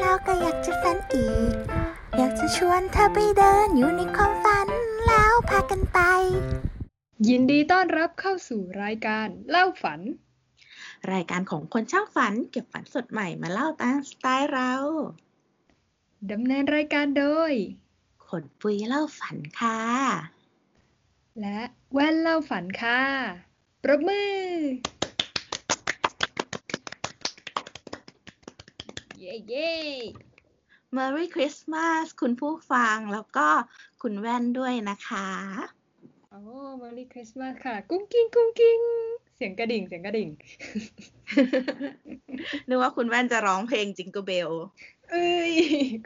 แล้วก็อยากจะฝันอีก อยากจะชวนเธอไปเดินอยู่ในความฝันแล้วพากันไป ยินดีต้อนรับเข้าสู่รายการเล่าฝัน รายการของคนช่างฝันเก็บฝันสดใหม่มาเล่าตามสไตล์เราดำเนินรายการโดยขนปุยเล่าฝันค่ะ และแว่นเล่าฝันค่ะ ปรบมือ เย้เย้ Merry Christmas คุณผู้ฟังแล้วก็คุณแว่นด้วยนะคะ โอ้ม e รี่คริสต์มาสค่ะ กุ้งกิ้งกุ้งกิ้งเสียงกระดิ่งเสียงกระดิ่ง นึกว่าคุณแว่นจะร้องเพลง Jingle Bells เอ้ย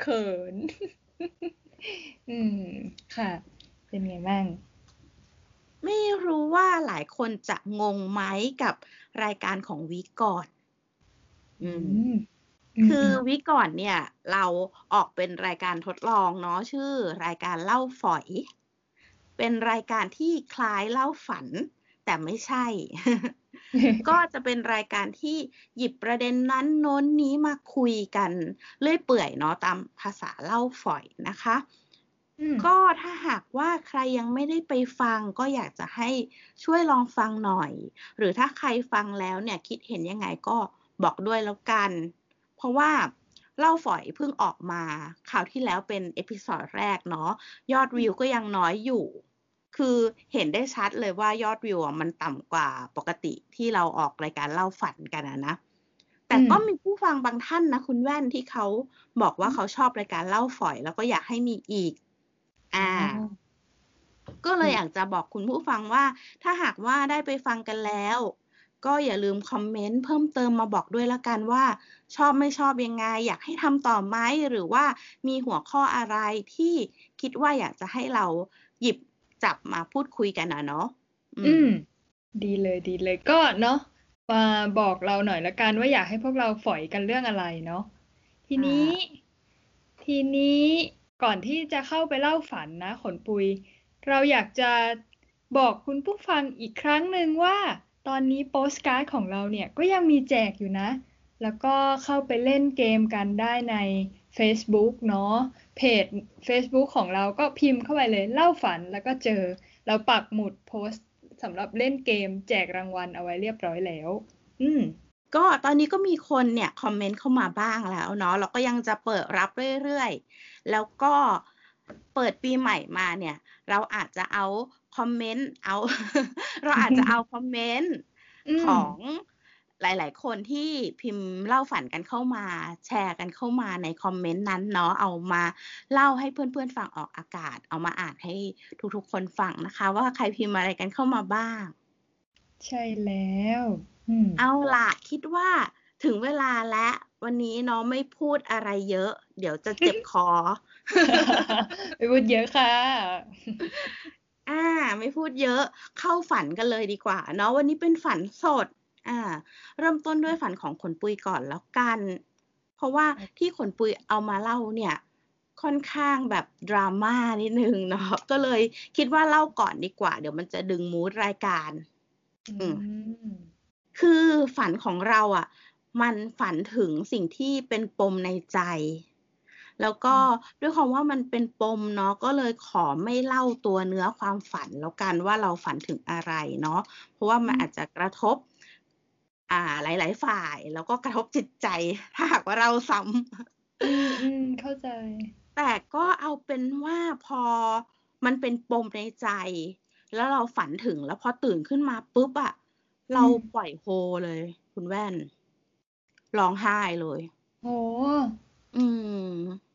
เขิน อืม ค่ะ เป็นไงบ้าง ไม่รู้ว่าหลายคนจะงงไหมกับรายการของวีก่อน อืม คือวิก่อนเนี่ย เราออกเป็นรายการทดลองเนาะชื่อ รายการเล่าฝอย เป็นรายการที่คล้ายเล่าฝัน แต่ไม่ใช่ ก็จะเป็นรายการที่หยิบประเด็นนั้นโน้นนี้มาคุยกันเลื่อยเปื่อยเนาะตามภาษาเล่าฝอยนะคะก็ถ้าหากว่าใครยังไม่ได้ไปฟังก็อยากจะให้ช่วยลองฟังหน่อย หรือถ้าใครฟังแล้วเนี่ยคิดเห็นยังไงก็บอกด้วยแล้วกัน เพราะว่าเล่าฝอยเพิ่งออกมาข่าวที่แล้วเป็นเอพิ o d ดแรกเนาะยอดวิวก็ยังน้อยอยู่ คือเห็นได้ชัดเลยว่ายอดวิวมันต่ำกว่าปกติที่เราออกรายการเล่าฝันกันนะ แต่ก็มีผู้ฟังบางท่านนะคุณแว่นที่เขาบอกว่าเขาชอบรายการเล่าฝอย แล้วก็อยากให้มีอีก อ่า ก็เลยอยากจะบอกคุณผู้ฟังว่า ถ้าหากว่าได้ไปฟังกันแล้ว ก็อย่าลืมคอมเมนต์เพิ่มเติมมาบอกด้วยละกันว่า ชอบไม่ชอบยังไง อยากให้ทำต่อไหมหรือว่ามีหัวข้ออะไรที่คิดว่าอยากจะให้เราหยิบจับมาพูดคุยกันนะเนาะอืม ดีเลยดีเลยก็เนาะมาบอกเราหน่อยละกันว่าอยากให้พวกเราฝอยกันเรื่องอะไรเนาะทีนี้ ทีนี้ก่อนที่จะเข้าไปเล่าฝันนะขนปุย เราอยากจะบอกคุณผู้ฟังอีกครั้งหนึ่งว่า ตอนนี้โปสการ์ดของเราเนี่ยก็ยังมีแจกอยู่นะ แล้วก็เข้าไปเล่นเกมกันได้ใน Facebook เนาะเพจ Facebook ของเราก็พิมพ์เข้าไปเลยเล่าฝันแล้วก็เจอ เราปักหมุดโพสต์สำหรับเล่นเกมแจกรางวัลเอาไว้เรียบร้อยแล้ว อืมก็ตอนนี้ก็มีคนเนี่ยคอมเมนต์เข้ามาบ้างแล้วเนาะเราก็ยังจะเปิดรับเรื่อยๆ แล้วก็เปิดปีใหม่มาเนี่ย เราอาจจะเอา คอมเมนต์เอา เราอาจจะเอาคอมเมนต์ของหลาย ๆ คนที่พิมพ์เล่าฝันกันเข้ามา แชร์กันเข้ามาในคอมเมนต์นั้นเนาะเอามาเล่าให้เพื่อน ๆ ฟังออกอากาศ เอามาอ่านให้ทุก ๆ คนฟังนะคะ ว่าใครพิมพ์อะไรกันเข้ามาบ้าง ใช่แล้วเอาล่ะคิดว่าถึงเวลาแล้ววันนี้น้องไม่พูดอะไรเยอะ เดี๋ยวจะเจ็บคอ ไม่พูดเยอะค่ะ อ่า ไม่พูดเยอะเข้าฝันกันเลยดีกว่า เนาะวันนี้เป็นฝันสด อ่า เริ่มต้นด้วยฝันของขนปุยก่อนแล้วกัน เพราะว่าที่ขนปุยเอามาเล่าเนี่ยค่อนข้างแบบดราม่านิดนึงเนาะก็เลยคิดว่าเล่าก่อนดีกว่า เดี๋ยวมันจะดึงมูดรายการอืมคือฝันของเราอะ่ะ มันฝันถึงสิ่งที่เป็นปมในใจ แล้วก็ด้วยความว่ามันเป็นปมเนาะก็เลยขอไม่เล่าตัวเนื้อความฝันแล้วกันว่าเราฝันถึงอะไรเนาะเพราะว่ามันอาจจะกระทบ อ่าหลาย ๆ ฝ่าย แล้วก็กระทบจิตใจ ถ้าหากว่าเราซ้ำอืมเข้าใจ แต่ก็เอาเป็นว่าพอมันเป็นปมในใจ แล้วเราฝันถึงแล้วพอตื่นขึ้นมาปุ๊บอะเราปล่อยโฮเลย คุณแว่นร้องไห้เลยโอ้อืม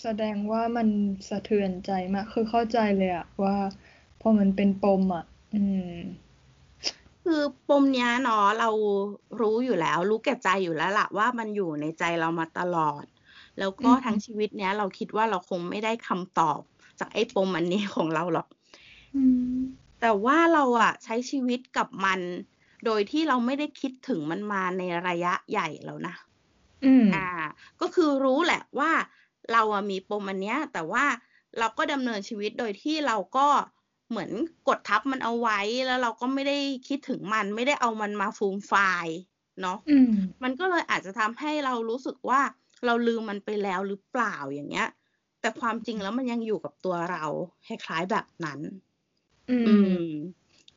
แสดงว่ามันสะเทือนใจมาก คือเข้าใจเลยอะว่าพอมันเป็นปมอะอืม คือปมเนี้ยเนาะเรารู้อยู่แล้ว รู้แก่ใจอยู่แล้วล่ะว่ามันอยู่ในใจเรามาตลอด แล้วก็ทั้งชีวิตเนี้ย เราคิดว่าเราคงไม่ได้คำตอบ จากไอ้ปมอันนี้ของเราหรอกแต่ว่าเราอะใช้ชีวิตกับมัน โดยที่เราไม่ได้คิดถึงมันมาในระยะใหญ่แล้วนะ อืม อ่า ก็คือรู้แหละว่า เราอะมีปมอันเนี้ย แต่ว่าเราก็ดำเนินชีวิตโดยที่เราก็เหมือนกดทับมันเอาไว้แล้วเราก็ไม่ได้คิดถึงมันไม่ได้เอามันมาฟูมไฟล์เนาะมันก็เลยอาจจะทำให้เรารู้สึกว่าเราลืมมันไปแล้วหรือเปล่าอย่างเงี้ย แต่ความจริงแล้วมันยังอยู่กับตัวเราคล้ายๆแบบนั้น อืม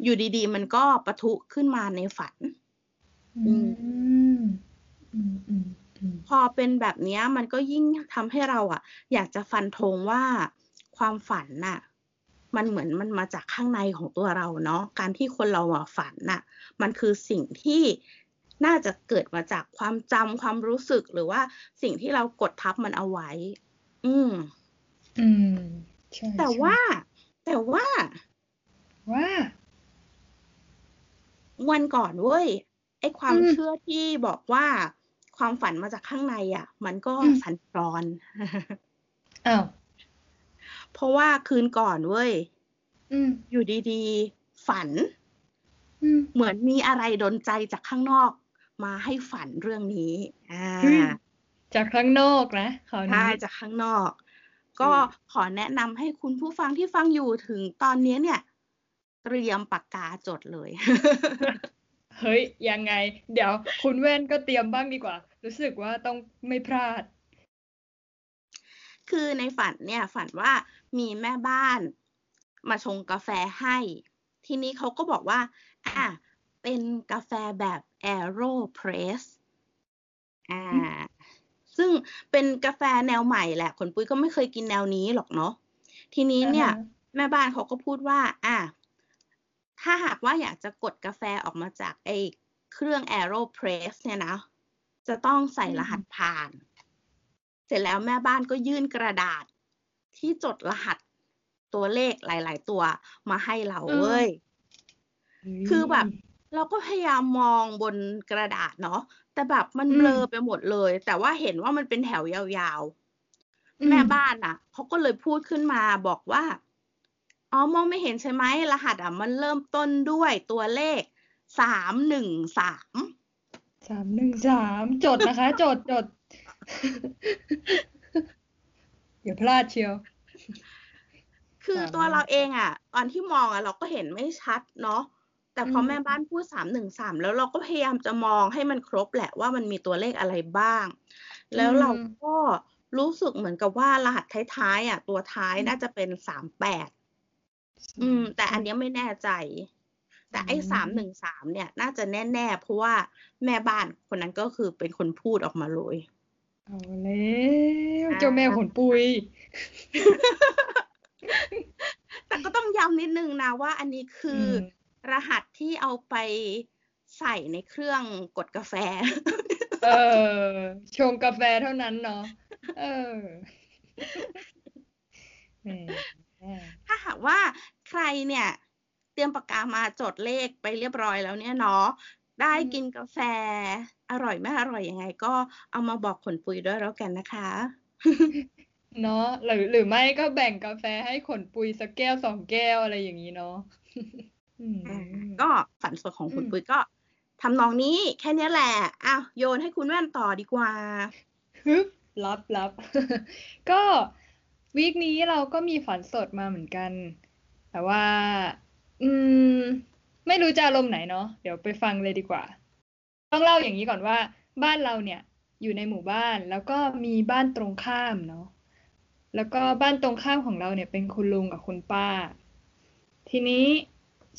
อยู่ดีๆ มันก็ปะทุขึ้นมาในฝัน อืม พอเป็นแบบนี้มันก็ยิ่งทำให้เราอะอยากจะฟันธงว่าความฝันน่ะ มันเหมือนมันมาจากข้างในของตัวเราเนาะการที่คนเราอะฝันน่ะ มันคือสิ่งที่น่าจะเกิดมาจากความจำความรู้สึกหรือว่าสิ่งที่เรากดทับมันเอาไว้ อืม อืมใช่แต่ว่า แต่ว่า ว่า วันก่อนเว้ยไอความเชื่อที่บอกว่า ความฝันมาจากข้างในอะ มันก็สันคลอนอ้าวเพราะว่าคืนก่อนเว้ยอยู่ดีๆ ฝันเหมือนมีอะไรดนใจจากข้างนอก มาให้ฝันเรื่องนี้อ่าจากข้างนอกนะใช่จากข้างนอก ก็ขอแนะนำให้คุณผู้ฟังที่ฟังอยู่ถึงตอนนี้เนี่ย เตรียมปากกาจดเลย เฮ้ย ยังไง เดี๋ยวคุณแว่นก็เตรียมบ้างดีกว่า รู้สึกว่าต้องไม่พลาด คือในฝันเนี่ยฝันว่ามีแม่บ้านมาชงกาแฟให้ ทีนี้เขาก็บอกว่า อะเป็นกาแฟแบบ Aeropress อ่า ซึ่งเป็นกาแฟแนวใหม่แหละคนปุ้ยก็ไม่เคยกินแนวนี้หรอกเนาะ ทีนี้เนี่ย แม่บ้านเขาก็พูดว่า อะถ้าหากว่าอยากจะกดกาแฟออกมาจากไอ้เครื่อง Aeropress เนี่ยนะ จะต้องใส่รหัสผ่าน เสร็จแล้วแม่บ้านก็ยื่นกระดาษที่จดรหัสตัวเลขหลาย ๆ ตัวมาให้เราเว้ย คือแบบ เราก็พยายามมองบนกระดาษเนาะ แต่แบบมันเบลอไปหมดเลย แต่ว่าเห็นว่ามันเป็นแถวยาวๆ แม่บ้านอะเขาก็เลยพูดขึ้นมาบอกว่า อ๋อ มองไม่เห็นใช่ไหมรหัสอะมันเริ่มต้นด้วยตัวเลขสามหนึ่งสาม สามหนึ่งสามจดนะคะ จดจดอย่าพลาดเชียว คือตัวเราเองอะ ตอนที่มองอะ เราก็เห็นไม่ชัดเนาะแต่พอแม่บ้านพูดสามหนึ่งสามแล้วเราก็พยายามจะมองให้มันครบแหละว่ามันมีตัวเลขอะไรบ้าง แล้วเราก็รู้สึกเหมือนกับว่ารหัสท้ายๆอะ ตัวท้ายน่าจะเป็นสามแปดอืม แต่อันนี้ไม่แน่ใจ แต่ไอ้สามหนึ่งสามเนี่ย น่าจะแน่ๆเพราะว่าแม่บ้านคนนั้นก็คือเป็นคนพูดออกมาเลยเอาแล้วเจ้าแม่ขนปุย แต่ก็ต้องย้ำนิดนึงนะว่าอันนี้คือรหัสที่เอาไปใส่ในเครื่องกดกาแฟ เออ ชงกาแฟเท่านั้นเนาะ เออ ถ้าหากว่าใครเนี่ย เตรียมปากกามาจดเลขไปเรียบร้อยแล้วเนี่ยเนาะได้กินกาแฟ อร่อยไม่อร่อยยังไง ก็เอามาบอกขนปุยด้วยแล้วกันนะคะเนาะหรือหรือไม่ก็แบ่งกาแฟให้ขนปุยสักแก้วสองแก้วอะไรอย่างนี้เนาะก็ฝันสดของคุณปุ้ยก็ทำนองนี้แค่นี้แหละอ้าวโยนให้คุณแว่นต่อดีกว่าฮึบรับรับก็วีคนี้เราก็มีฝันสดมาเหมือนกัน แต่ว่า อืม ไม่รู้จะอารมณ์ไหนเนาะเดี๋ยวไปฟังเลยดีกว่า ต้องเล่าอย่างนี้ก่อนว่า บ้านเราเนี่ย อยู่ในหมู่บ้านแล้วก็มีบ้านตรงข้ามเนาะแล้วก็บ้านตรงข้ามของเราเนี่ย เป็นคุณลุงกับคุณป้า ทีนี้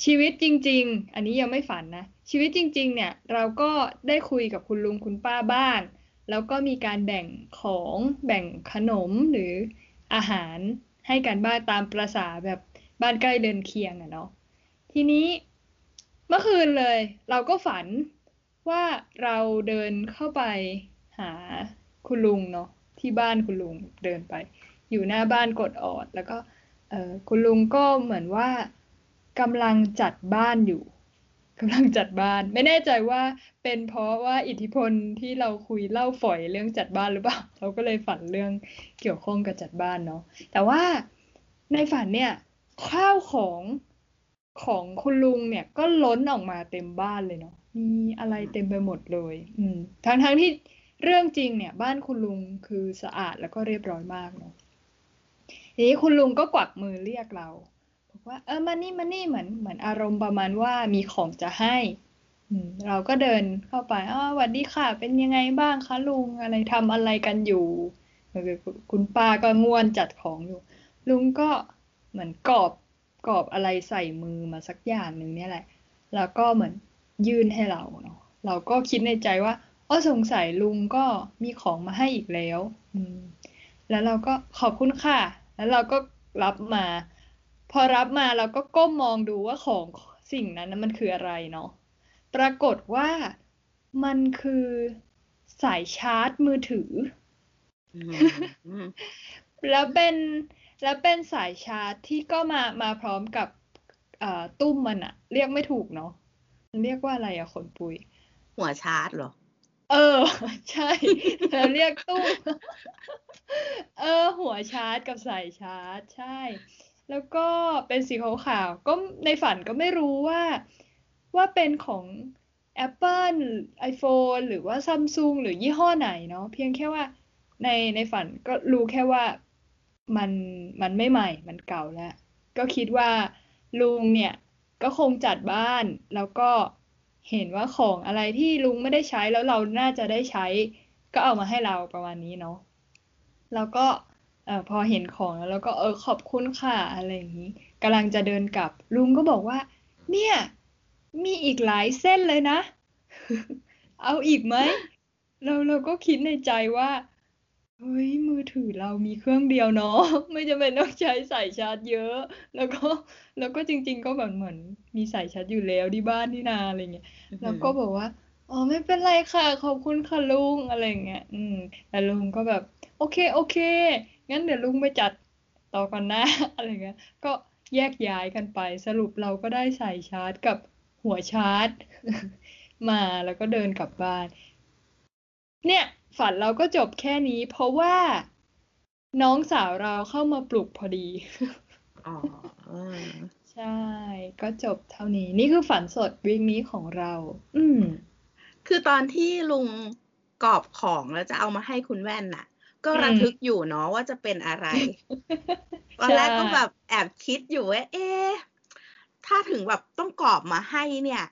ชีวิตจริง ๆ อันนี้ยังไม่ฝันนะ ชีวิตจริง ๆ เนี่ย เราก็ได้คุยกับคุณลุงคุณป้าบ้านแล้วก็มีการแบ่งของแบ่งขนมหรืออาหารให้กันบ้านตามประษาแบบบ้านใกล้เดินเคียงอะเนาะ ทีนี้เมื่อคืนเลย เราก็ฝันว่าเราเดินเข้าไปหาคุณลุงเนาะที่บ้านคุณลุงเดินไป อยู่หน้าบ้านกดออด แล้วก็คุณลุงก็เหมือนว่ากำลังจัดบ้านอยู่กำลังจัดบ้าน ไม่แน่ใจว่าเป็นเพราะว่าอิทธิพลที่เราคุยเล่าฝอยเรื่องจัดบ้านหรือเปล่าเราก็เลยฝันเรื่องเกี่ยวข้องกับจัดบ้านเนาะแต่ว่าในฝันเนี่ยข้าวของ ของคุณลุงเนี่ยก็ล้นออกมาเต็มบ้านเลยเนาะมีอะไรเต็มไปหมดเลย อืมทั้งทั้งที่เรื่องจริงเนี่ย บ้านคุณลุงคือสะอาดแล้วก็เรียบร้อยมากเนาะทีนี้คุณลุงก็กวักมือเรียกเราบอกว่า เออมานี่มานี่เหมือนเหมือนอารมณ์ประมาณว่ามีของจะให้เราก็เดินเข้าไปอ๋อสวัสดีค่ะ เป็นยังไงบ้างคะลุงอะไรทำอะไรกันอยู่ คุณป้าก็ง่วนจัดของอยู่ ลุงก็เหมือนกรอบ กรอบอะไรใส่มือมาสักอย่างหนึ่งเนี่ยแหละ แล้วก็เหมือนยื่นให้เราเนาะเราก็คิดในใจว่าอ๋อสงสัยลุงก็มีของมาให้อีกแล้ว อืม แล้วเราก็ขอบคุณค่ะ แล้วเราก็รับมา พอรับมาเราก็ก้มมองดูว่าของสิ่งนั้นมันคืออะไรเนาะปรากฏว่ามันคือสายชาร์จมือถือ แล้วเป็น แล้วเป็นสายชาร์จที่ก็มามาพร้อมกับตุ้มมันอะเรียกไม่ถูกเนาะเรียกว่าอะไรอะขนปุย หัวชาร์จเหรอ เออ ใช่เราเรียกตุ้ม เออ หัวชาร์จกับสายชาร์จ ใช่ แล้วก็เป็นสีขาวๆก็ในฝันก็ไม่รู้ว่า ว่าเป็นของ Apple iPhone หรือว่า Samsung หรือยี่ห้อไหนเนาะเพียงแค่ว่าในในฝันก็รู้แค่ว่า มันมันไม่ใหม่มันเก่าแล้ว ก็คิดว่าลุงเนี่ยก็คงจัดบ้านแล้วก็เห็นว่าของอะไรที่ลุงไม่ได้ใช้แล้วเราน่าจะได้ใช้ ก็เอามาให้เราประมาณนี้เนาะแล้วก็เออพอเห็นของแล้วแล้วก็เออขอบคุณค่ะอะไรอย่างนี้กำลังจะเดินกลับ ลุงก็บอกว่า เนี่ย มีอีกหลายเส้นเลยนะ เอาอีกไหมเราเราก็คิดในใจว่า เฮ้ยมือถือเรามีเครื่องเดียวเนาะไม่จำเป็นต้องใช้สายชาร์จเยอะ แล้วก็แล้วก็จริง ๆ ก็แบบเหมือนมีสายชาร์จอยู่แล้วที่บ้านที่นาอะไรเงี้ยแล้วก็บอกว่าอ๋อไม่เป็นไรค่ะ ขอบคุณค่ะลุงอะไรเงี้ยอืมแต่ลุงก็แบบ โอเคโอเค งั้นเดี๋ยวลุงไปจัดต่อก่อนนะอะไรเงี้ยก็แยกย้ายกันไปสรุปเราก็ได้สายชาร์จกับหัวชาร์จ มาแล้วก็เดินกลับบ้าน เนี่ย ฝันเราก็จบแค่นี้ เพราะว่าน้องสาวเราเข้ามาปลุกพอดีอ๋อใช่ ก็จบเท่านี้ นี่คือฝันสดวิกนี้ของเรา อืม คือตอนที่ลุงกรอบของแล้วจะเอามาให้คุณแว่นน่ะ ก็ระทึกอยู่เนาะว่าจะเป็นอะไร ตอนแรกก็แบบแอบคิดอยู่ว่าเอ๊ถ้าถึงแบบต้องกรอบมาให้เนี่ย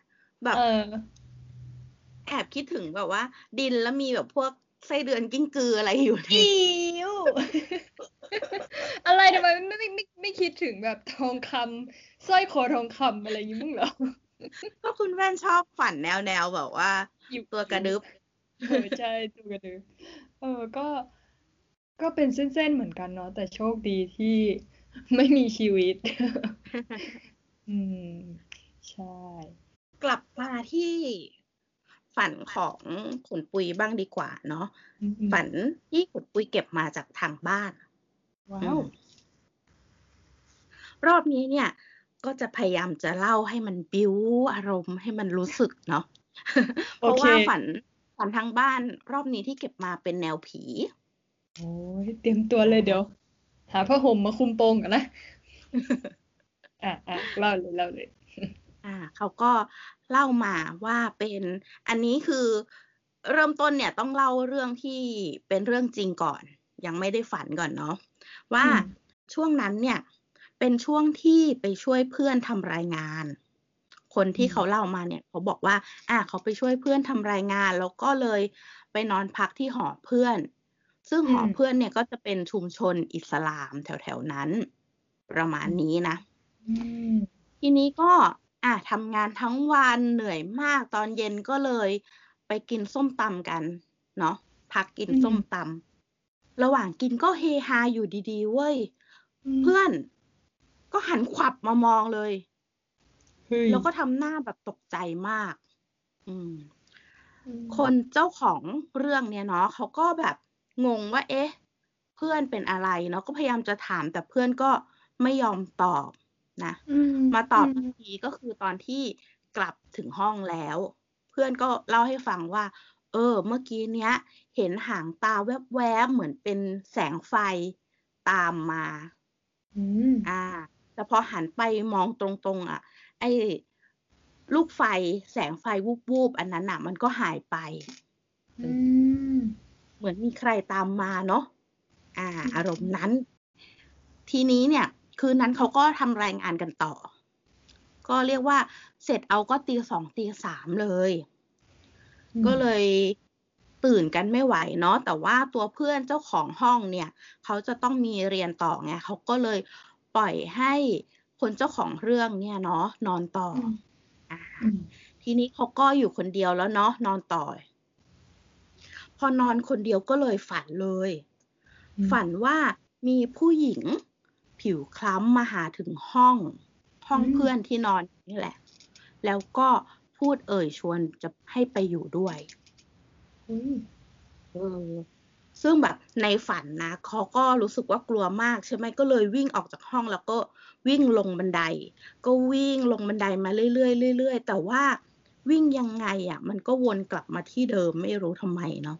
แบบแอบคิดถึงแบบว่า ดินแล้วมีแบบพวก ไส้เดือนกิ้งกืออะไรอยู่นี่อิวอะไรทำไมไม่ไม่ไม่ไม่คิดถึงแบบทองคำสร้อยคอทองคำอะไรอย่างนี้มึงเหรอ ก็คุณแว่นชอบฝันแนวแนวแบบว่าอยู่ตัวกระดึบเออใช่ตัวกระดึบเออก็ก็เป็นเส้นๆเหมือนกันเนาะแต่โชคดีที่ไม่มีชีวิต อืม ใช่ กลับมาที่ ฝันของขุนปุยบ้างดีกว่าเนาะฝันที่ขุนปุยเก็บมาจากทางบ้านว้าวรอบนี้เนี่ย ก็จะพยายามจะเล่าให้มันบิ้วอารมณ์ให้มันรู้สึกเนาะเพราะว่าฝันฝันทางบ้าน รอบนี้ที่เก็บมาเป็นแนวผีโอ้ยเตรียมตัวเลยเดี๋ยว หาผ้าห่มมาคุมโปงกันนะอะอะเล่าเลยเล่าเลย อ่าเขาก็เล่ามาว่าเป็นอันนี้คือเริ่มต้นเนี่ยต้องเล่าเรื่องที่เป็นเรื่องจริงก่อน ยังไม่ได้ฝันก่อนเนาะว่าช่วงนั้นเนี่ย เป็นช่วงที่ไปช่วยเพื่อนทำรายงาน คนที่เขาเล่ามาเนี่ย เขาบอกว่า อ่าเขาไปช่วยเพื่อนทำรายงาน แล้วก็เลยไปนอนพักที่หอเพื่อน ซึ่งหอเพื่อนเนี่ยก็จะเป็นชุมชนอิสลามแถวๆนั้น ประมาณนี้นะทีนี้ก็ อะทำงานทั้งวันเหนื่อยมากตอนเย็นก็เลย ไปกินส้มตำกันเนาะพักกินส้มตำระหว่างกินก็เฮฮาอยู่ดีๆเว้ย เพื่อนก็หันขวับมามองเลย แล้วก็ทำหน้าแบบตกใจมาก อืม คนเจ้าของเรื่องเนี่ยเนาะเขาก็แบบงงว่า เอ๊ะ เพื่อนเป็นอะไรเนาะก็พยายามจะถามแต่เพื่อนก็ไม่ยอมตอบ นะมาตอบทีก็คือตอนที่กลับถึงห้องแล้ว เพื่อนก็เล่าให้ฟังว่า เออ เมื่อกี้เนี้ย เห็นหางตาแวบๆเหมือนเป็นแสงไฟตามมาอ่า แต่พอหันไปมองตรงๆ อะ ไอ้ลูกไฟแสงไฟวูบๆ อันนั้นอะ มันก็หายไปเหมือนมีใครตามมาเนาะอ่า อารมณ์นั้น ทีนี้เนี่ย คืนนั้นเขาก็ทำรายงานกันต่อ ก็เรียกว่าเสร็จเอาก็ตีสองตีสามเลย ก็เลยตื่นกันไม่ไหวเนาะแต่ว่าตัวเพื่อนเจ้าของห้องเนี่ย เขาจะต้องมีเรียนต่อไงเขาก็เลยปล่อยให้คนเจ้าของเรื่องเนี่ยเนาะนอนต่ออทีนี้เขาก็อยู่คนเดียวแล้วเนาะนอนต่อ พอนอนคนเดียวก็เลยฝันเลย ฝันว่ามีผู้หญิง ผิวคล้ำมาหาถึงห้อง ห้องเพื่อนที่นอนนี่แหละ แล้วก็พูดเอ่ยชวนจะให้ไปอยู่ด้วยเออซึ่งแบบในฝันนะเขาก็รู้สึกว่ากลัวมากใช่ไหมก็เลยวิ่งออกจากห้องแล้วก็วิ่งลงบันได ก็วิ่งลงบันไดมาเรื่อยๆเรื่อยๆแต่ว่าวิ่งยังไงอะ มันก็วนกลับมาที่เดิมไม่รู้ทำไมเนาะ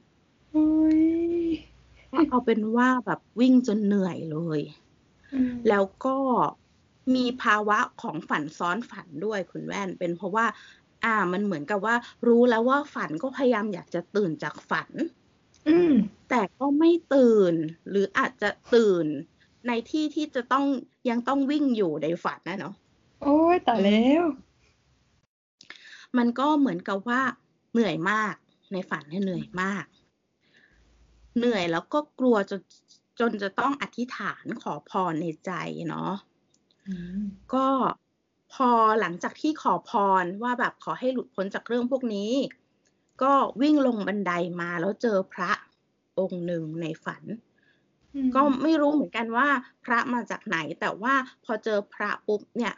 เอาเป็นว่าแบบวิ่งจนเหนื่อยเลย แล้วก็มีภาวะของฝันซ้อนฝันด้วยคุณแว่น เป็นเพราะว่า อ่า มันเหมือนกับว่า รู้แล้วว่าฝันก็พยายามอยากจะตื่นจากฝัน อืมแต่ก็ไม่ตื่น หรืออาจจะตื่น ในที่ที่จะต้องยังต้องวิ่งอยู่ในฝันนะเนาะโอ้ยแต่แล้ว มันก็เหมือนกับว่า เหนื่อยมาก ในฝันเนี่ยเหนื่อยมาก เหนื่อยแล้วก็กลัวจน จนจะต้องอธิษฐานขอพรในใจเนาะก็พอหลังจากที่ขอพรว่าแบบขอให้หลุดพ้นจากเรื่องพวกนี้ ก็วิ่งลงบันไดมาแล้วเจอพระองค์หนึ่งในฝัน ก็ไม่รู้เหมือนกันว่าพระมาจากไหน แต่ว่าพอเจอพระปุ๊บเนี่ย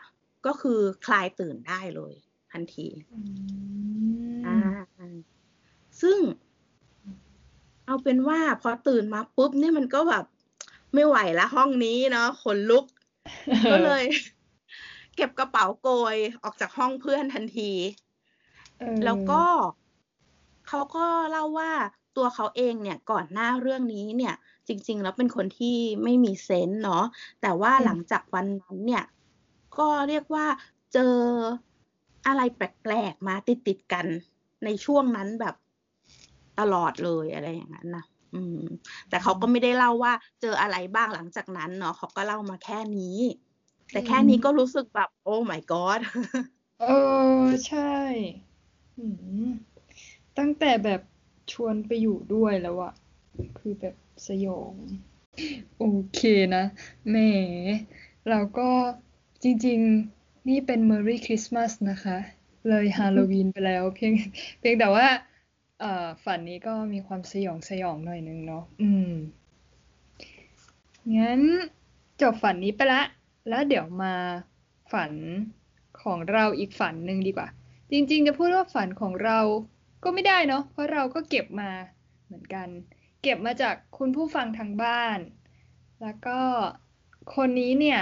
ก็คือคลายตื่นได้เลยทันทีอ่าซึ่ง เอาเป็นว่าพอตื่นมาปุ๊บเนี่ยมันก็แบบไม่ไหวละห้องนี้เนาะขนลุก ก็เลย เก็บกระเป๋าโกยออกจากห้องเพื่อนทันที แล้วก็เขาก็เล่าว่าตัวเขาเองเนี่ยก่อนหน้าเรื่องนี้เนี่ย จริง ๆ แล้วเป็นคนที่ไม่มีเซนส์เนาะแต่ว่าหลังจากวันนั้นเนี่ย ก็เรียกว่าเจออะไรแปลกๆมาติดๆกันในช่วงนั้นแบบ ตลอดเลยอะไรอย่างนั้นนะอืม แต่เขาก็ไม่ได้เล่าว่าเจออะไรบ้างหลังจากนั้นเนาะเขาก็เล่ามาแค่นี้ แต่แค่นี้ก็รู้สึกแบบโอ้ my god เออใช่ตั้งแต่แบบชวนไปอยู่ด้วยแล้วอะคือแบบสยอง โอเคนะแหมเราก็จริง ๆ นี่เป็น Merry Christmas นะคะ เลยฮาโลวีนไปแล้ว เพียงเพียงแต่ว่า เอ่อฝันนี้ก็มีความสยองสยองหน่อยนึงเนาะ อืม งั้นจบฝันนี้ไปละ แล้วเดี๋ยวมาฝันของเราอีกฝันหนึ่งดีกว่า จริง ๆ จะพูดว่าฝันของเราก็ไม่ได้เนาะ เพราะเราก็เก็บมาเหมือนกัน เก็บมาจากคุณผู้ฟังทางบ้าน แล้วก็คนนี้เนี่ย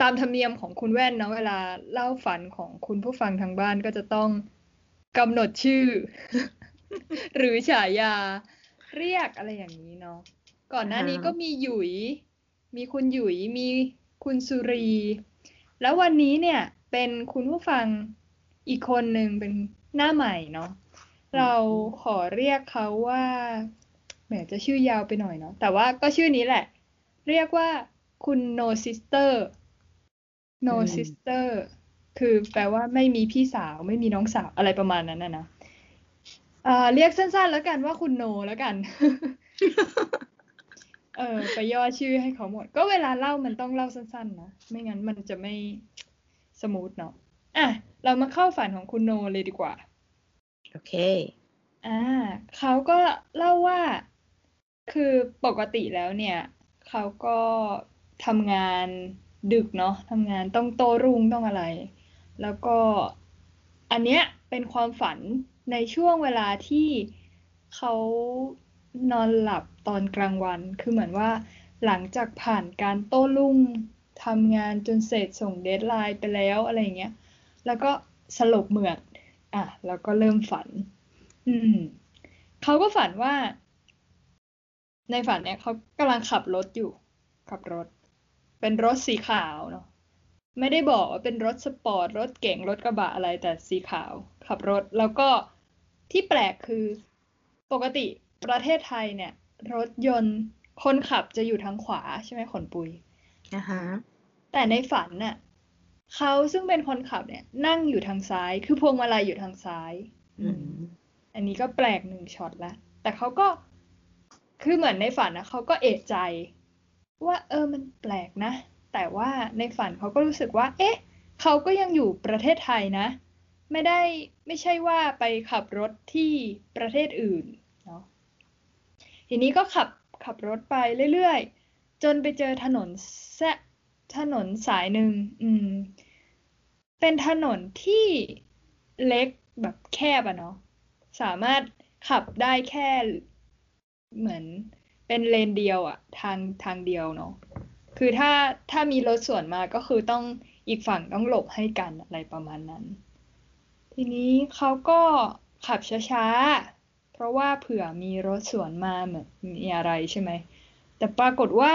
ตามธรรมเนียมของคุณแว่นเนาะเวลาเล่าฝันของคุณผู้ฟังทางบ้านก็จะต้อง กำหนดชื่อ หรือฉายา เรียกอะไรอย่างนี้เนาะก่อนหน้านี้ก็มีหยุย มีคุณหยุยมีคุณสุรี แล้ววันนี้เนี่ย เป็นคุณผู้ฟังอีกคนหนึ่งเป็นหน้าใหม่เนาะเราขอเรียกเขาว่าแหมจะชื่อยาวไปหน่อยเนาะแต่ว่าก็ชื่อนี้แหละ เรียกว่าคุณ no sister no sister คือแปลว่าไม่มีพี่สาวไม่มีน้องสาวอะไรประมาณนั้นนะนะเรียกสั้นๆแล้วกันว่าคุณโนแล้วกัน เออไปย่อชื่อให้เขาหมด ก็เวลาเล่ามันต้องเล่าสั้นๆนะ ไม่งั้นมันจะไม่สมูทเนาะอะ เรามาเข้าฝันของคุณโนเลยดีกว่า โอเค อ่าเขาก็เล่าว่า คือปกติแล้วเนี่ย เขาก็ทำงานดึกเนาะทำงานต้องโตรุ่งต้องอะไร แล้วก็อันเนี้ยเป็นความฝันในช่วงเวลาที่เขานอนหลับตอนกลางวัน คือเหมือนว่าหลังจากผ่านการโต้รุ่งทำงานจนเสร็จส่งเดทไลน์ไปแล้วอะไรเงี้ย แล้วก็สลบเหมือด อะ แล้วก็เริ่มฝัน อืม เขาก็ฝันว่า ในฝันเนี่ยเขากำลังขับรถอยู่ ขับรถ เป็นรถสีขาวเนาะ ไม่ได้บอกว่าเป็นรถสปอร์ต รถเก๋งรถกระบะอะไรแต่สีขาว ขับรถแล้วก็ที่แปลกคือปกติประเทศไทยเนี่ย รถยนต์คนขับจะอยู่ทางขวาใช่ไหมขนปุยนะฮะแต่ในฝันน่ะเขาซึ่งเป็นคนขับเนี่ย นั่งอยู่ทางซ้าย คือพวงมาลัยอยู่ทางซ้ายอืมอันนี้ก็แปลกหนึ่งช็อตละแต่เขาก็คือเหมือนในฝันนะเขาก็เอะใจ ว่าเออมันแปลกนะ แต่ว่าในฝันเขาก็รู้สึกว่า เอ๊ะ เขาก็ยังอยู่ประเทศไทยนะ ไม่ได้ไม่ใช่ว่าไปขับรถที่ประเทศอื่นเนาะทีนี้ก็ขับขับรถไปเรื่อยๆ จนไปเจอถนนแซะถนนสายหนึ่งอืม เป็นถนนที่เล็กแบบแคบอะเนาะสามารถขับได้แค่เหมือนเป็นเลนเดียวอะทางทางเดียวเนาะ คือถ้าถ้ามีรถสวนมาก็คือต้องอีกฝั่งต้องหลบให้กันอะไรประมาณนั้น ทีนี้เขาก็ขับช้าๆ เพราะว่าเผื่อมีรถสวนมาเหมือนมีอะไรใช่ไหม แต่ปรากฏว่า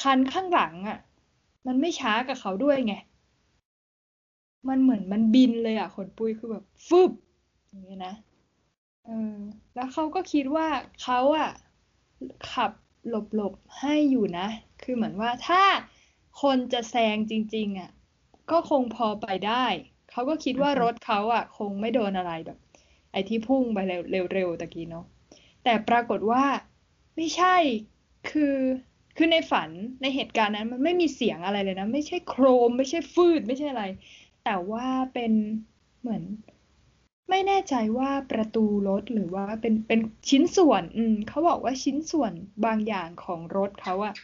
คันข้างหลังอะ่ะ มันไม่ช้ากับเขาด้วยไง มันเหมือนมันบินเลยอะ่ะขนปุยคือแบบฟึบอย่างเงี้ยนะเออแล้วเขาก็คิดว่าเขาอะ่ะขับ หลบๆให้อยู่นะ คือเหมือนว่าถ้าคนจะแซงจริง ๆอะก็คงพอไปได้ เขาก็คิดว่ารถเขาอะ คงไม่โดนอะไรแบบ ไอ้ที่พุ่งไปเร็วๆตะกี้เนาะแต่ปรากฏว่าไม่ใช่คือคือในฝันในเหตุการณ์นั้นมันไม่มีเสียงอะไรเลยนะ ไม่ใช่โครม ไม่ใช่ฟืดไม่ใช่อะไร แต่ว่าเป็นเหมือน ไม่แน่ใจว่าประตูรถหรือว่าเป็นเป็นชิ้นส่วน อืมเขาบอกว่าชิ้นส่วนบางอย่างของรถเขาอะ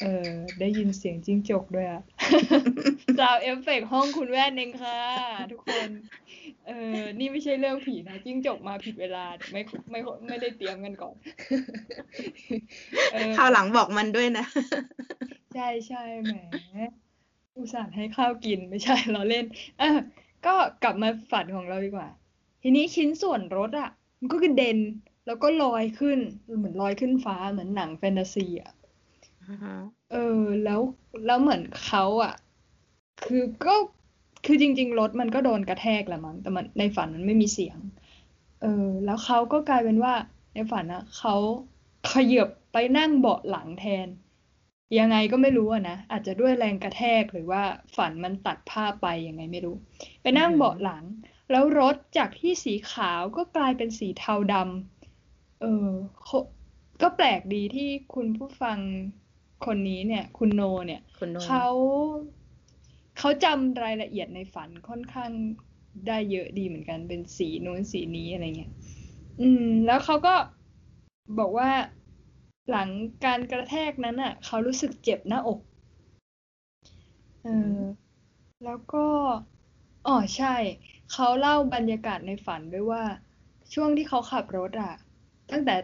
เออได้ยินเสียงจิ้งจกด้วยอะ sound effect ห้องคุณแว่นเองค่ะ ทุกคน เออนี่ไม่ใช่เรื่องผีนะจิ้งจกมาผิดเวลาไม่ไม่ไม่ได้เตรียมกันก่อนคราวหลังบอกมันด้วยนะ ใช่ใช่แหมอุตส่าห์ให้ข้าวกินไม่ใช่เราเล่น เออ ก็กลับมาฝันของเราดีกว่า ทีนี้ชิ้นส่วนรถอะมันก็กระเด็นแล้วก็ลอยขึ้นเหมือนลอยขึ้นฟ้าเหมือนหนังแฟนตาซีอะเออ แล้วแล้วเหมือนเขาอะคือก็คือจริง ๆ รถมันก็โดนกระแทกแหละมั้งแต่มันในฝันมันไม่มีเสียง เออ แล้วเขาก็กลายเป็นว่าในฝันอะเขาขยับไปนั่งเบาะหลังแทน ยังไงก็ไม่รู้อะนะ อาจจะด้วยแรงกระแทกหรือว่าฝันมันตัดภาพไปยังไงไม่รู้ ไปนั่งเบาะหลัง แล้วรถจากที่สีขาวก็กลายเป็นสีเทาดำเออก็แปลกดีที่คุณผู้ฟังคนนี้เนี่ย คุณโนเนี่ยเขาเขาจำรายละเอียดในฝันค่อนข้างได้เยอะดีเหมือนกันเป็นสีนู้นสีนี้อะไรเงี้ย อืม แล้วเขาก็บอกว่า หลังการกระแทกนั้นอะ เขารู้สึกเจ็บหน้าอก เออ แล้วก็อ๋อใช่ เขาเล่าบรรยากาศในฝันด้วยว่า ช่วงที่เขาขับรถอะ ตั้งแต่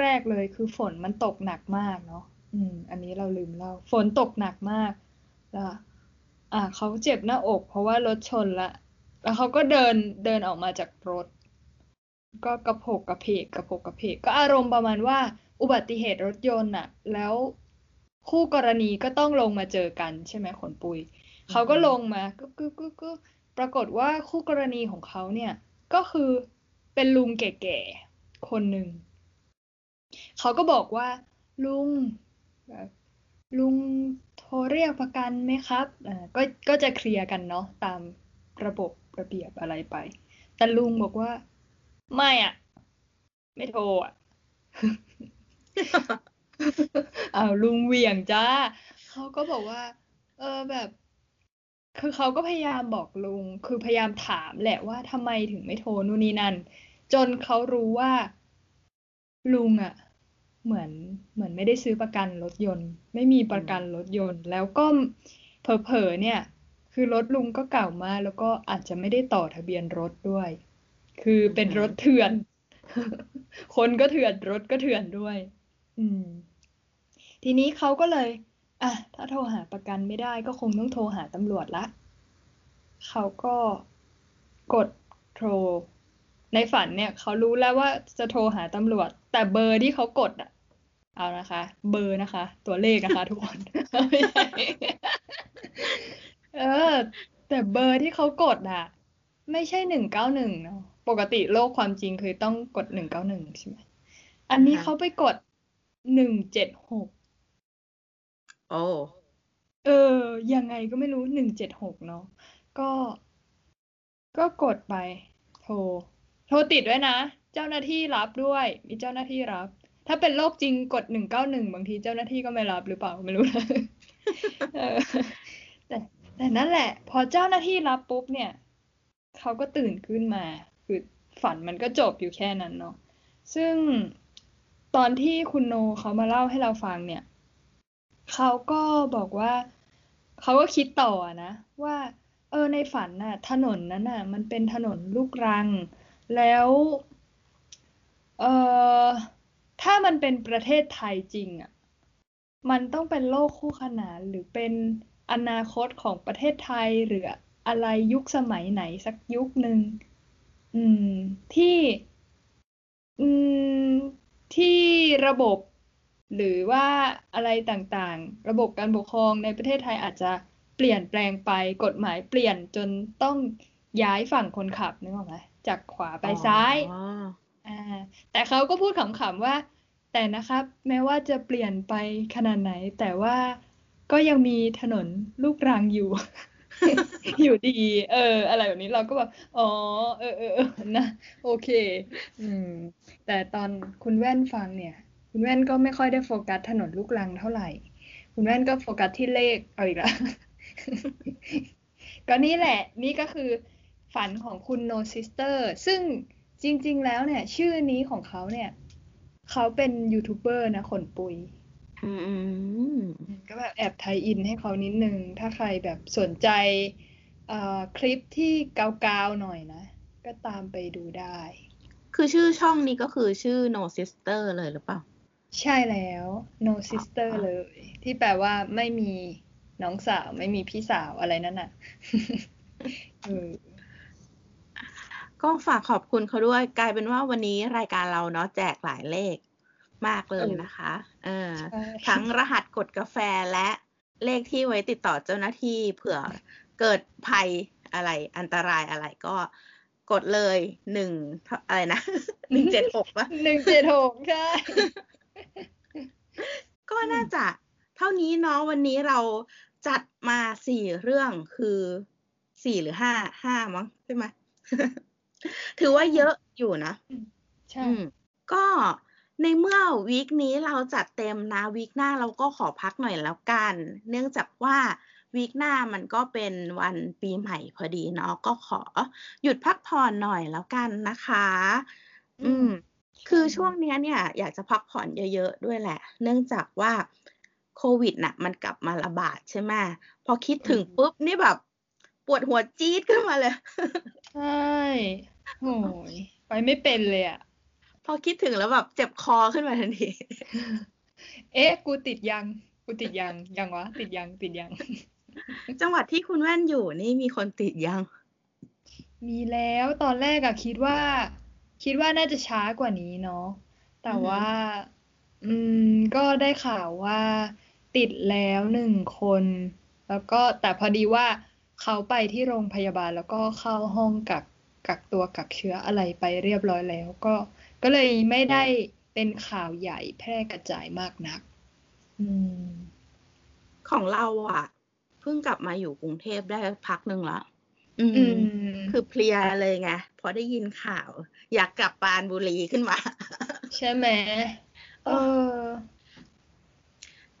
แรก ๆเลยคือฝนมันตกหนักมากเนาะอืม อันนี้เราลืมเล่า ฝนตกหนักมากแล้วอ่าเขาเจ็บหน้าอก เพราะว่ารถชนละแล้วเขาก็เดินเดินออกมาจากรถ ก็กระโผกกระเพกกระโผกกระเพกก็อารมณ์ประมาณว่า อุบัติเหตุรถยนต์อะแล้วคู่กรณีก็ต้องลงมาเจอกันใช่ไหมขนปุยเขาก็ลงมาก็ก็ก็ก็ปรากฏว่าคู่กรณีของเขาเนี่ย ก็คือเป็นลุงแก่ๆคนหนึ่งเขาก็บอกว่า ลุงลุงโทรเรียกประกันไหมครับอ่าก็ก็จะเคลียร์กันเนาะตามระบบระเบียบอะไรไป แต่ลุงบอกว่า ไม่อะ ไม่โทรอะ อ้าลุงเหวี่ยงจ้าเขาก็บอกว่า เออแบบ คือเขาก็พยายามบอกลุง คือพยายามถามแหละว่าทำไมถึงไม่โทรนู่นนี่นั่น จนเขารู้ว่า ลุงอะ เหมือนเหมือนไม่ได้ซื้อประกันรถยนต์ ไม่มีประกันรถยนต์ แล้วก็เผลอๆเนี่ย คือรถลุงก็เก่ามากแล้วก็อาจจะไม่ได้ต่อทะเบียนรถด้วย คือเป็นรถเถื่อน คนก็เถื่อนรถก็เถื่อนด้วย อืม ทีนี้เขาก็เลย อะ ถ้าโทรหาประกันไม่ได้ก็คงต้องโทรหาตำรวจละ เขาก็กดโทร ในฝันเนี่ยเขารู้แล้วว่าจะโทรหาตำรวจ แต่เบอร์ที่เขากดอะ เอานะคะ เบอร์นะคะ ตัวเลขนะคะทุกคนเออ แต่เบอร์ที่เขากดอะ ไม่ใช่หนึ่งเก้าหนึ่งเนาะปกติโลกความจริงคือต้องกดหนึ่งเก้าหนึ่งใช่ไหมอันนี้เขาไปกด หนึ่งเจ็ดหกโอ้เออ ยังไงก็ไม่รู้หนึ่งเจ็ดหกเนาะก็ ก็กดไป โทร โทรติดด้วยนะ เจ้าหน้าที่รับด้วย มีเจ้าหน้าที่รับ ถ้าเป็นโรคจริงกดหนึ่งเก้าหนึ่งบางทีเจ้าหน้าที่ก็ไม่รับหรือเปล่าไม่รู้นะแต่แต่นั่นแหละ พอเจ้าหน้าที่รับปุ๊บเนี่ยเขาก็ตื่นขึ้นมา คือฝันมันก็จบอยู่แค่นั้นเนาะซึ่ง ตอนที่คุณโนเขามาเล่าให้เราฟังเนี่ย เขาก็บอกว่า เขาก็คิดต่อนะว่า เออในฝันน่ะ ถนนนั้นน่ะ มันเป็นถนนลูกรัง แล้วเออถ้ามันเป็นประเทศไทยจริงอะ มันต้องเป็นโลกคู่ขนานหรือเป็นอนาคตของประเทศไทยหรืออะไรยุคสมัยไหนสักยุคหนึ่งอืมที่ อืม ที่ระบบหรือว่าอะไรต่างๆ ระบบการปกครองในประเทศไทยอาจจะเปลี่ยนแปลงไปกฎหมายเปลี่ยนจนต้องย้ายฝั่งคนขับนึกออกไหมจากขวาไปซ้ายอ่าแต่เขาก็พูดขำๆว่า แต่นะครับแม้ว่าจะเปลี่ยนไปขนาดไหน แต่ว่าก็ยังมีถนนลูกรังอยู่ อยู่ดี เออ อะไรแบบนี้เราก็แบบอ๋อ เออเออนะ โอเค อืม แต่ตอนคุณแว่นฟังเนี่ย คุณแว่นก็ไม่ค่อยได้โฟกัสถนนลูกลังเท่าไหร่ คุณแว่นก็โฟกัสที่เลขเอาอีกแล้วก็นี่แหละ นี่ก็คือฝันของคุณ No Sister ซึ่งจริง ๆ แล้วเนี่ย ชื่อนี้ของเขาเนี่ย เขาเป็นยูทูบเบอร์นะขนปุยก็แบบแอบ tie-in ให้เขานิดนึง ถ้าใครแบบสนใจคลิปที่เกาๆหน่อยนะ ก็ตามไปดูได้ คือชื่อช่องนี้ก็คือชื่อ no sister เลยหรือเปล่า ใช่แล้ว no sister เลย ที่แปลว่าไม่มีน้องสาวไม่มีพี่สาวอะไรนั่นน่ะก็ฝากขอบคุณเขาด้วย กลายเป็นว่าวันนี้รายการเราเนาะแจกหลายเลขมากเลยนะคะ เออ ทั้งรหัสกดกาแฟและเลขที่ไว้ติดต่อเจ้าหน้าที่เผื่อเกิดภัยอะไรอันตรายอะไรก็ กดเลยหนึ่งอะไรนะหนึ่งเจ็ดหกปะหนึ่งเจ็ดหกใช่ก็น่าจะเท่านี้เนาะวันนี้เราจัดมาสี่เรื่องคือสี่หรือห้าห้ามั้งใช่ไหมถือว่าเยอะอยู่นะ ใช่ ก็ในเมื่อวีคนี้เราจัดเต็มนะวีคหน้าเราก็ขอพักหน่อยแล้วกัน เนื่องจากว่า วีคหน้ามันก็เป็นวันปีใหม่พอดีเนาะก็ขอหยุดพักผ่อนหน่อยแล้วกันนะคะ อืม คือช่วงนี้เนี่ย อยากจะพักผ่อนเยอะๆด้วยแหละ เนื่องจากว่าโควิดน่ะ มันกลับมาระบาดใช่ไหมพอคิดถึงปุ๊บนี่แบบ ปวดหัวจี๊ดขึ้นมาเลย ใช่โอ้ยไปไม่เป็นเลยอะพอคิดถึงแล้วแบบเจ็บคอขึ้นมาทันที เอ๊ะ กูติดยัง กูติดยัง ยังวะ ติดยัง ติดยัง จังหวัดที่คุณแว่นอยู่นี่มีคนติดยัง มีแล้วตอนแรกอะคิดว่า คิดว่าน่าจะช้ากว่านี้เนาะแต่ว่า อืม ก็ได้ข่าวว่า ติดแล้วหนึ่งคน แล้วก็แต่พอดีว่าเขาไปที่โรงพยาบาลแล้วก็เข้าห้องกักกักตัวกักเชื้ออะไรไปเรียบร้อยแล้ว ก็ ก็เลยไม่ได้เป็นข่าวใหญ่แพร่กระจายมากนัก อืม ของเราอะ เพิ่งกลับมาอยู่กรุงเทพได้พักหนึ่งละอืมคือเพลียเลยไงพอได้ยินข่าว อยากกลับปานบุรีขึ้นมา ใช่ไหมเออ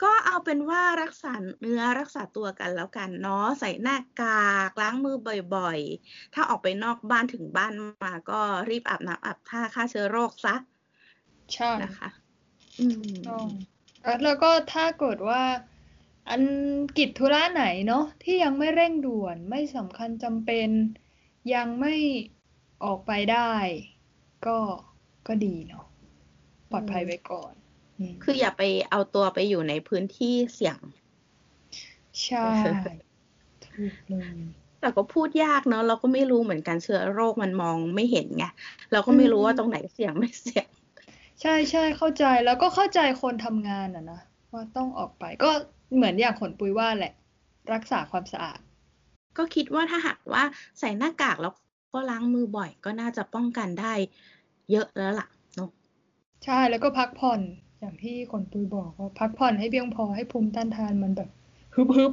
ก็เอาเป็นว่ารักษาเนื้อรักษาตัวกันแล้วกันเนาะใส่หน้ากากล้างมือบ่อยๆ ถ้าออกไปนอกบ้านถึงบ้านมาก็รีบอาบน้ำอาบท่าฆ่าเชื้อโรคซะใช่นะคะ อืมแล้วก็ถ้าเกิดว่า อันกิจธุระไหนเนาะที่ยังไม่เร่งด่วนไม่สำคัญจำเป็น ยังไม่ออกไปได้ ก็ก็ดีเนาะปลอดภัยไว้ก่อนคืออย่าไปเอาตัวไปอยู่ในพื้นที่เสี่ยง ใช่ถูกเลยแต่ก็พูดยากเนาะเราก็ไม่รู้เหมือนกันเชื้อโรคมันมองไม่เห็นไงเราก็ไม่รู้ว่าตรงไหนเสี่ยงไม่เสี่ยง ใช่ใช่เข้าใจแล้วก็เข้าใจคนทำงานอะนะว่าต้องออกไปก็ เหมือนอย่างขนปุยว่าแหละ รักษาความสะอาด ก็คิดว่าถ้าหากว่าใส่หน้ากากแล้วก็ล้างมือบ่อย ก็น่าจะป้องกันได้ เยอะแล้วล่ะเนาะใช่แล้วก็พักผ่อนอย่างที่คนปุยบอกว่าพักผ่อนให้เพียงพอให้ภูมิต้านทานมันแบบฮึบฮึบ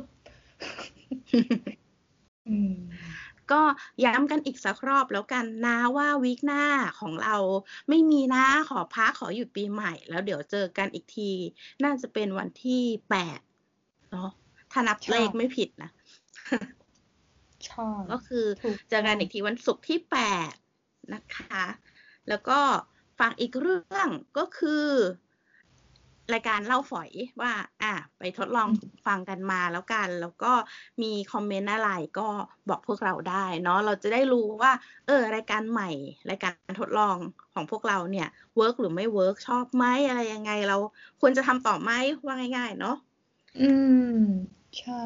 ก็ย้ำกันอีกสักรอบแล้วกันนะว่าวีคหน้าของเราไม่มีนะขอพักขอหยุดปีใหม่ แล้วเดี๋ยวเจอกันอีกที น่าจะเป็นวันที่แปด เนาะถ้านับเลขไม่ผิดนะก็คือเจอกันอีกทีวันศุกร์ที่แปดนะคะ แล้วก็ฝากอีกเรื่องก็คือ รายการเล่าฝอยว่า อะไปทดลองฟังกันมาแล้วกัน แล้วก็มีคอมเมนต์อะไรก็บอกพวกเราได้ เนาะเราจะได้รู้ว่า เออ รายการใหม่ รายการทดลองของพวกเราเนี่ย work หรือไม่ work ชอบไหมอะไรยังไง เราควรจะทำต่อไหมว่าง่าย ๆ เนาะ อืม ใช่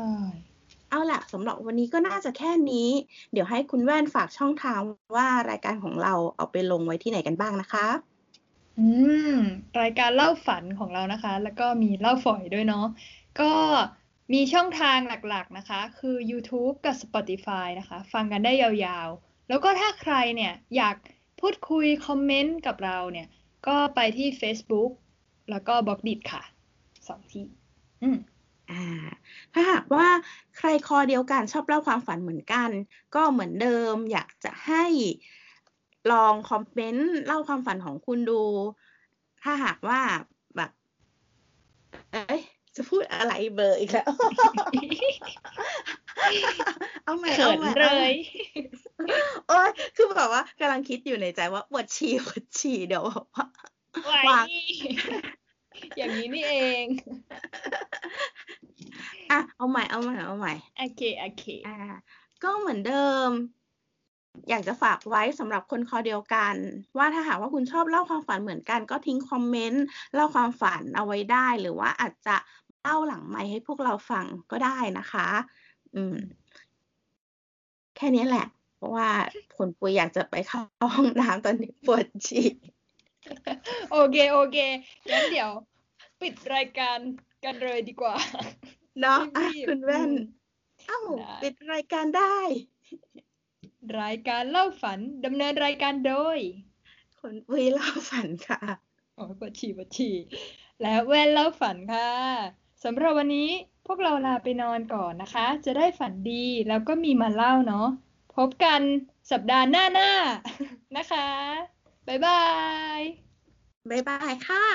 เอาละสำหรับวันนี้ก็น่าจะแค่นี้ เดี๋ยวให้คุณแว่นฝากช่องทางว่ารายการของเราเอาไปลงไว้ที่ไหนกันบ้างนะคะ อืม รายการเล่าฝันของเรานะคะ แล้วก็มีเล่าฝอยด้วยเนาะก็มีช่องทางหลักๆนะคะ คือ YouTube กับ Spotify นะคะ ฟังกันได้ยาวๆ แล้วก็ถ้าใครเนี่ยอยากพูดคุยคอมเมนต์กับเราเนี่ย ก็ไปที่ Facebook แล้วก็บล็อกดิค่ะสองที่อืม อ่าถ้าหากว่าใครคอเดียวกันชอบเล่าความฝันเหมือนกัน ก็เหมือนเดิมอยากจะให้ลองคอมเมนต์เล่าความฝันของคุณดู ถ้าหากว่าแบบเอ้ยจะพูดอะไรเบอร์อีกแล้ว เอาใหม่เอาใหม่เลยโอ้ยคือแบบว่ากำลังคิดอยู่ในใจว่าปวดฉี่ปวดฉี่เดี๋ยวว่าวาง อย่างนี้นี่เอง อะ เอาใหม่ เอาใหม่ เอาใหม่ โอเค โอเค อ่า ก็เหมือนเดิม อยากจะฝากไว้สำหรับคนคอเดียวกัน ว่าถ้าหากว่าคุณชอบเล่าความฝันเหมือนกัน ก็ทิ้งคอมเมนต์เล่าความฝันเอาไว้ได้ หรือว่าอาจจะเล่าหลังไมค์ให้พวกเราฟังก็ได้นะคะ อืม แค่นี้แหละ เพราะว่าผลปุยอยากจะไปเข้าห้องน้ำตอนนี้ปวดฉี่ โอเค โอเคงั้นเดี๋ยว ปิดรายการกันเลยดีกว่า เนาะคุณแว่น เอ้า ปิดรายการได้ รายการเล่าฝันดำเนินรายการโดยขนปุยเล่าฝันค่ะโอ้ปชีปชีและแว่นเล่าฝันค่ะสำหรับวันนี้พวกเราลาไปนอนก่อนนะคะ จะได้ฝันดีแล้วก็มีมาเล่าเนาะพบกันสัปดาห์หน้าๆนะคะ บายบายบายบายค่ะ